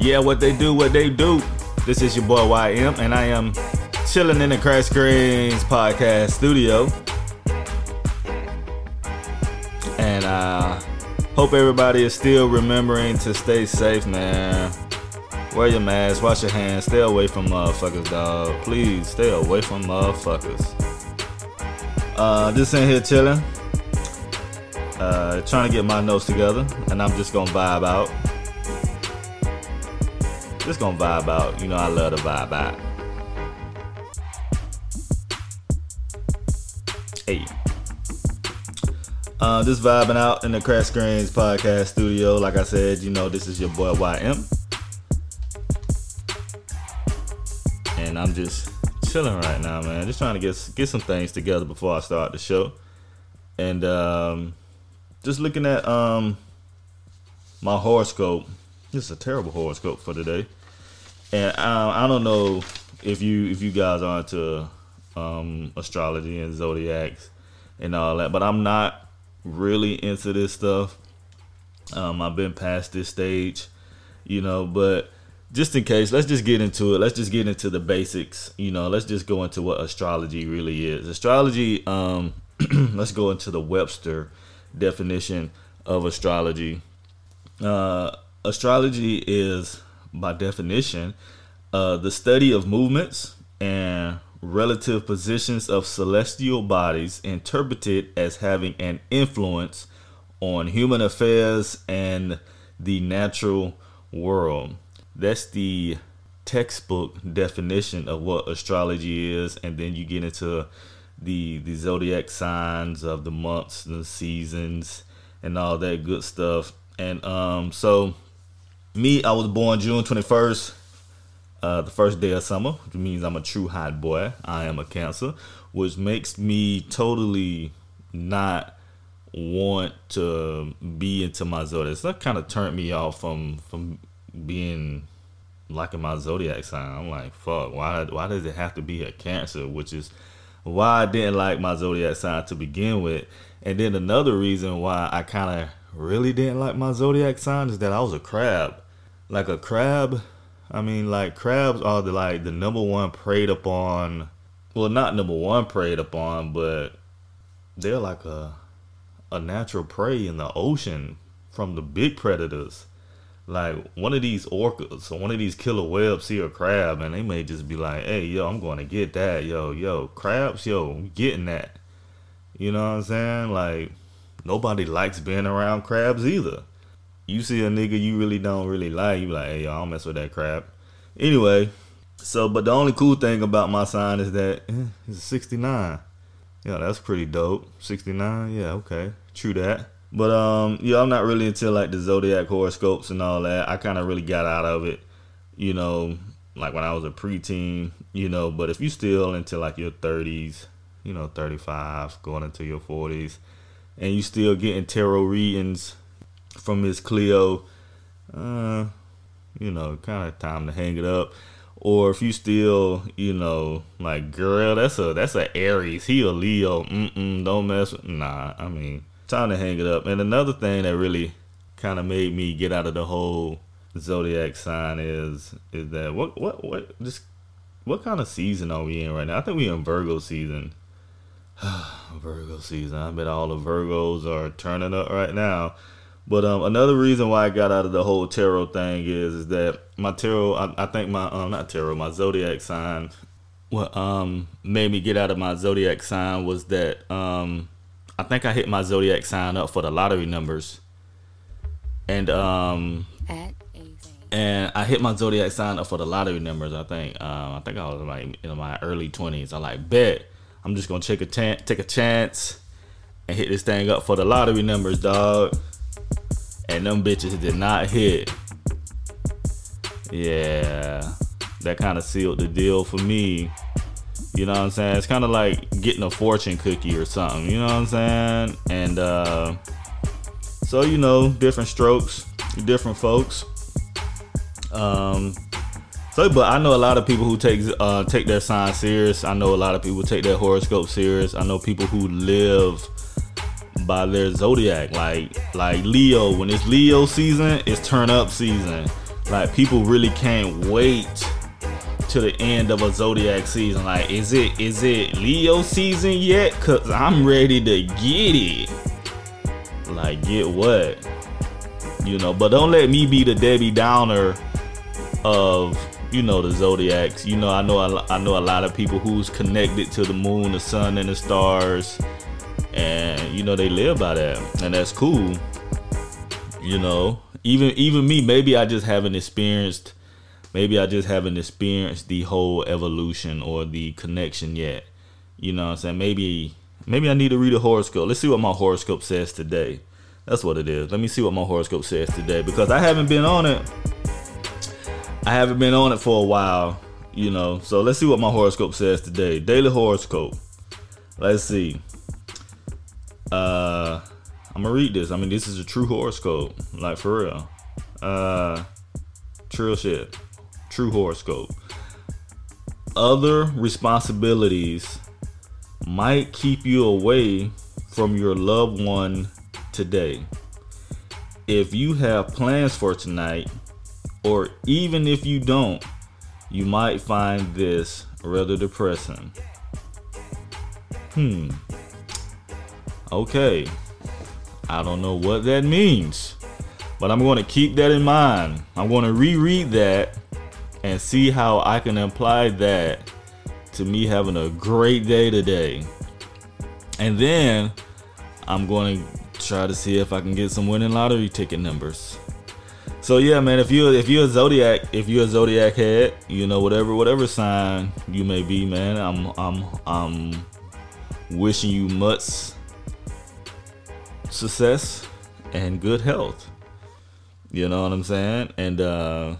Yeah, what they do, what they do. This is your boy YM, and I am chilling in the Crash Screens podcast studio. And uh hope everybody is still remembering to stay safe, man. Wear your mask, wash your hands, stay away from motherfuckers, dog. Please stay away from motherfuckers. Uh just in here chilling. Uh trying to get my notes together, and I'm just gonna vibe out. Just gonna vibe out. You know I love to vibe out. Hey. Uh, just vibing out in the Crash Screens podcast studio. Like I said, you know, this is your boy YM. And I'm just chilling right now, man. Just trying to get get some things together before I start the show. And um, just looking at um, my horoscope. This is a terrible horoscope for today. And um, I don't know if you if you guys are into um, astrology and zodiacs and all that, but I'm not really into this stuff. Um, I've been past this stage, you know, but just in case, let's just get into it. Let's just get into the basics. You know, let's just go into what astrology really is. Astrology, um, let's go into the Webster definition of astrology. Uh, astrology is by definition, uh, the study of movements and relative positions of celestial bodies interpreted as having an influence on human affairs and the natural world. That's the textbook definition of what astrology is, and then you get into the the zodiac signs of the months and the seasons and all that good stuff. And um, so me, I was born June 21st, uh, the first day of summer, which means I'm a true hot boy. I am a Cancer, which makes me totally not want to be into my zodiac. That kind of turned me off from from being liking my zodiac sign. I'm like, fuck, why why does it have to be a Cancer? Which is why I didn't like my zodiac sign to begin with. And then another reason why I kind of really didn't like my zodiac sign is that I was a crab like a crab. I mean, like crabs are the like the number one preyed upon. Well, not number one preyed upon, but they're like a a natural prey in the ocean from the big predators. Like one of these orcas or one of these killer whales see a crab and they may just be like, "Hey, yo, I'm going to get that, yo, yo, crabs, yo, I'm getting that." You know what I'm saying? Like nobody likes being around crabs either you see a nigga you really don't really like, you like, hey, I don't mess with that crap. Anyway, so but the only cool thing about my sign is that eh, it's 69. Yeah, that's pretty dope. 69, yeah, okay, true that. But um, yeah, I'm not really into like the zodiac horoscopes and all that. I kind of really got out of it, you know, like when I was a preteen, you know. But if you still into like your 30s, you know, 35, going into your 40s, and you still getting tarot readings from Miss Cleo, uh, you know, kind of time to hang it up. Or if you still, you know, like girl, that's a that's a Aries. He a Leo. Mm-mm, don't mess with. Nah, I mean, time to hang it up. And another thing that really kind of made me get out of the whole zodiac sign is is that what what what just what kind of season are we in right now? I think we in Virgo season. Virgo season. I bet all the Virgos are turning up right now. But um, another reason why I got out of the whole tarot thing is is that my tarot, I, I think my um, not tarot, my zodiac sign, what um made me get out of my zodiac sign was that um I think I hit my zodiac sign up for the lottery numbers, and um and I hit my zodiac sign up for the lottery numbers. I think um I think I was like in my early twenties. I like bet I'm just gonna take a chance, take a chance, and hit this thing up for the lottery numbers, dog and them bitches did not hit. Yeah, that kind of sealed the deal for me. You know what I'm saying? It's kind of like getting a fortune cookie or something. You know what I'm saying? And uh, so you know, different strokes, different folks. Um, so, but I know a lot of people who take uh, take their sign serious. I know a lot of people take their horoscope serious. I know people who live by their zodiac. Like like Leo, when it's Leo season, it's turn up season. Like people really can't wait to the end of a zodiac season. Like, is it is it Leo season yet? Cause I'm ready to get it. Like, get what? You know, but don't let me be the Debbie Downer of you know the zodiacs. You know, I know I know a lot of people who's connected to the moon, the sun, and the stars, and you know they live by that, and that's cool. You know, even even me, maybe I just haven't experienced maybe I just haven't experienced the whole evolution or the connection yet. You know what I'm saying? Maybe maybe I need to read a horoscope. Let's see what my horoscope says today. That's what it is. Let me see what my horoscope says today because I haven't been on it. I haven't been on it for a while, you know. So let's see what my horoscope says today. Daily horoscope. Let's see. Uh I'm gonna read this. I mean, this is a true horoscope, like for real. Uh, true shit true horoscope. Other responsibilities might keep you away from your loved one today. If you have plans for tonight, or even if you don't, you might find this rather depressing. Hmm. Okay. I don't know what that means, but I'm going to keep that in mind. I'm going to reread that and see how I can apply that to me having a great day today. And then I'm going to try to see if I can get some winning lottery ticket numbers. So yeah, man, if you if you're a zodiac, if you're a zodiac head, you know whatever whatever sign you may be, man, I'm I'm I'm wishing you much success and good health. You know what I'm saying? And uh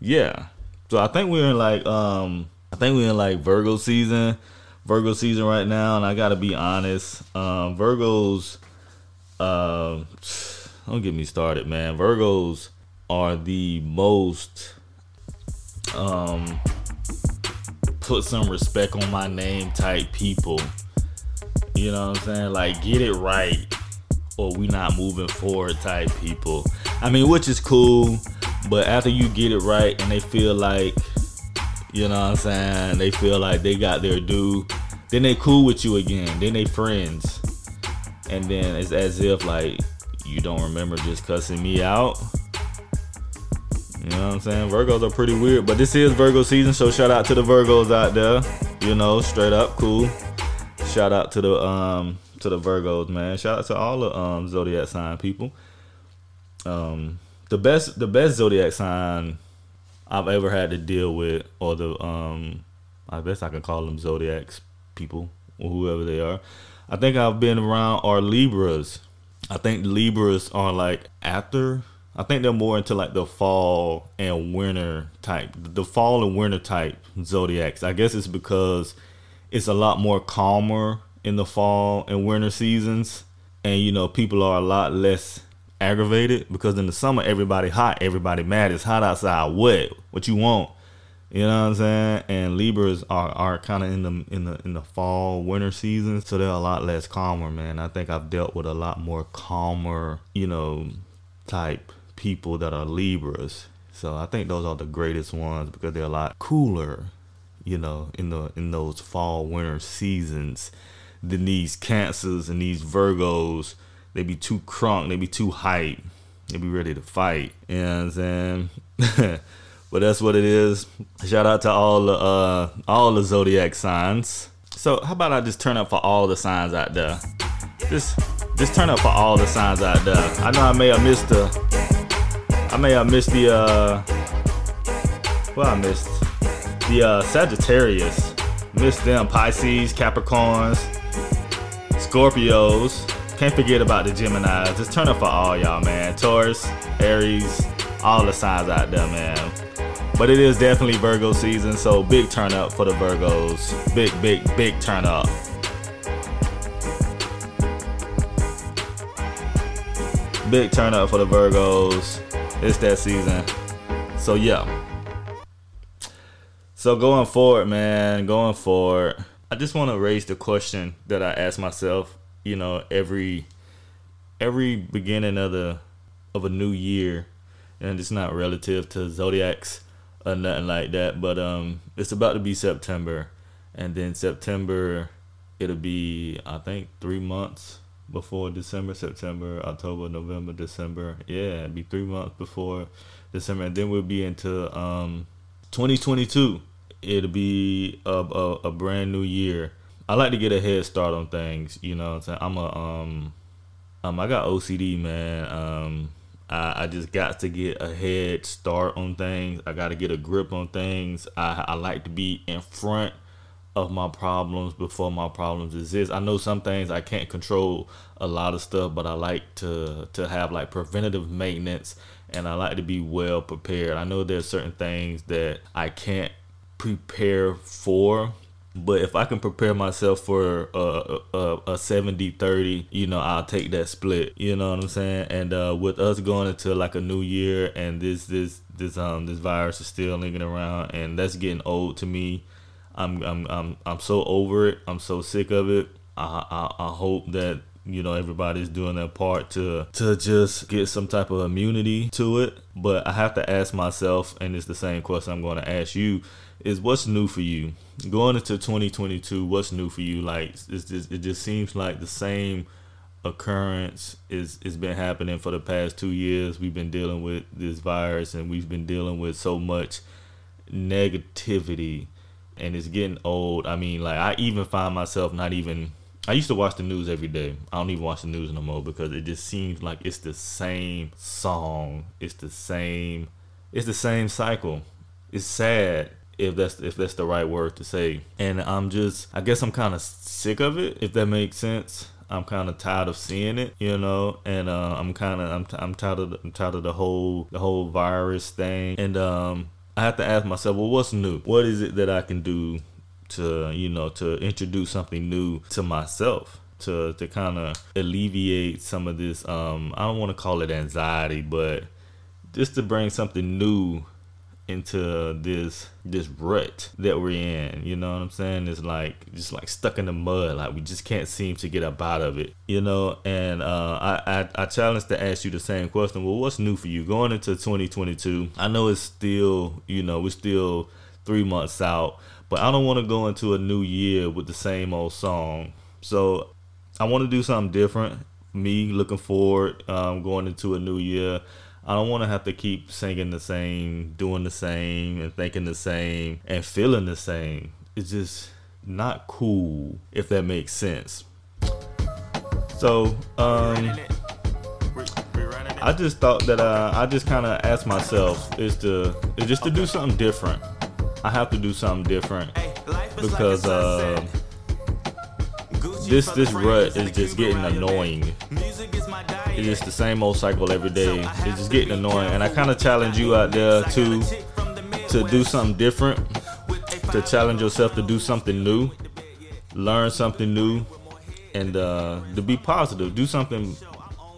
yeah. So I think we're in like um I think we're in like Virgo season. Virgo season right now, and I gotta be honest. Um Virgos uh don't get me started, man. Virgos are the most um put some respect on my name type people. You know what I'm saying? Like get it right or we not moving forward type people. I mean, which is cool. But after you get it right and they feel like, you know what I'm saying, they feel like they got their due, then they cool with you again. Then they friends. And then it's as if like you don't remember just cussing me out. You know what I'm saying? Virgos are pretty weird, but this is Virgo season, so shout out to the Virgos out there. You know, straight up cool. Shout out to the um to the Virgos, man. Shout out to all the um zodiac sign people. Um the best the best zodiac sign I've ever had to deal with, or the um, I guess I can call them zodiacs people or whoever they are. I think I've been around are Libras. I think Libras are like after. I think they're more into like the fall and winter type, the fall and winter type zodiacs. I guess it's because it's a lot more calmer in the fall and winter seasons, and you know people are a lot less aggravated because in the summer everybody hot, everybody mad. It's hot outside. What? What you want? You know what I'm saying? And Libras are, are kind of in the in the in the fall winter season, so they're a lot less calmer, man. I think I've dealt with a lot more calmer, you know, type people that are Libras. So I think those are the greatest ones because they're a lot cooler, you know, in the in those fall winter seasons than these Cancers and these Virgos they be too crunk, they be too hype, they be ready to fight. I'm saying? but that's what it is. Shout out to all the uh, all the zodiac signs. So how about I just turn up for all the signs out there? Just just turn up for all the signs out there. I know I may have missed the I may have missed the uh well I missed the uh Sagittarius. Missed them Pisces, Capricorns, Scorpios. Can't forget about the Geminis. Just turn up for all y'all, man. Taurus, Aries, all the signs out there, man. But it is definitely Virgo season, so big turn up for the Virgos. Big, big, big turn up. Big turn up for the Virgos. It's that season. So yeah. So going forward, man, going forward, I just want to raise the question that I ask myself you know every every beginning of the of a new year and it's not relative to zodiacs or nothing like that. But um, it's about to be September, and then September it'll be I think three months before December, September, October, November, December. Yeah, it'd be three months before December, and then we'll be into um 2022. It'll be a, a, a brand new year. I like to get a head start on things. You know, what I'm saying I'm a um um I got OCD, man. Um I, I just got to get a head start on things. I got to get a grip on things. I, I like to be in front of my problems before my problems exist. I know some things I can't control a lot of stuff, but I like to to have like preventative maintenance and I like to be well prepared. I know there's certain things that I can't prepare for but if I can prepare myself for a, a, a 70 30, you know, I'll take that split. You know what I'm saying? And uh, with us going into like a new year and this this this um this virus is still lingering around and that's getting old to me. I'm I'm I'm I'm so over it. I'm so sick of it. I I, I hope that you know everybody's doing their part to to just get some type of immunity to it but i have to ask myself and it's the same question i'm going to ask you is what's new for you going into 2022 what's new for you like it's just, it just seems like the same occurrence is has been happening for the past two years we've been dealing with this virus and we've been dealing with so much negativity and it's getting old i mean like i even find myself not even I used to watch the news every day. I don't even watch the news no more because it just seems like it's the same song. It's the same. It's the same cycle. It's sad if that's if that's the right word to say. And I'm just I guess I'm kind of sick of it if that makes sense. I'm kind of tired of seeing it, you know, and uh, I'm kind of I'm, I'm tired of the, I'm tired of the whole the whole virus thing, and um, I have to ask myself, well, what's new? What is it that I can do to you know to introduce something new to myself to to kind of alleviate some of this um I don't want to call it anxiety but just to bring something new into this this rut that we're in you know what i'm saying it's like just like stuck in the mud like we just can't seem to get up out of it you know and uh, I, I i challenge to ask you the same question well what's new for you going into 2022 i know it's still you know we're still three months out but I don't want to go into a new year with the same old song. So I want to do something different. Me looking forward, um, going into a new year. I don't want to have to keep singing the same, doing the same, and thinking the same, and feeling the same. It's just not cool, if that makes sense. So, um, I just thought that uh, I just kind of asked myself is to is just to do something different. I have to do something different because uh, this this rut is just getting annoying. It's just the same old cycle every day. It's just getting annoying, and I kind of challenge you out there to to do something different, to challenge yourself to do something new, learn something new, and uh, to be positive. Do something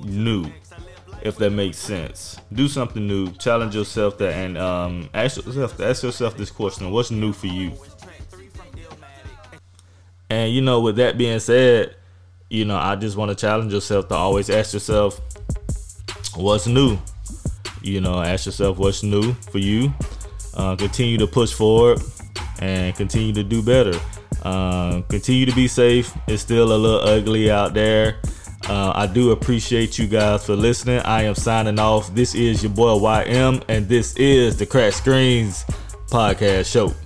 new if that makes sense. Do something new, challenge yourself that, and um, ask yourself ask yourself this question: What's new for you? And you know, with that being said, you know, I just want to challenge yourself to always ask yourself, what's new? You know, ask yourself what's new for you. Uh, continue to push forward and continue to do better. Uh, continue to be safe. It's still a little ugly out there. Uh, I do appreciate you guys for listening. I am signing off. This is your boy YM, and this is the Crack Screens Podcast Show.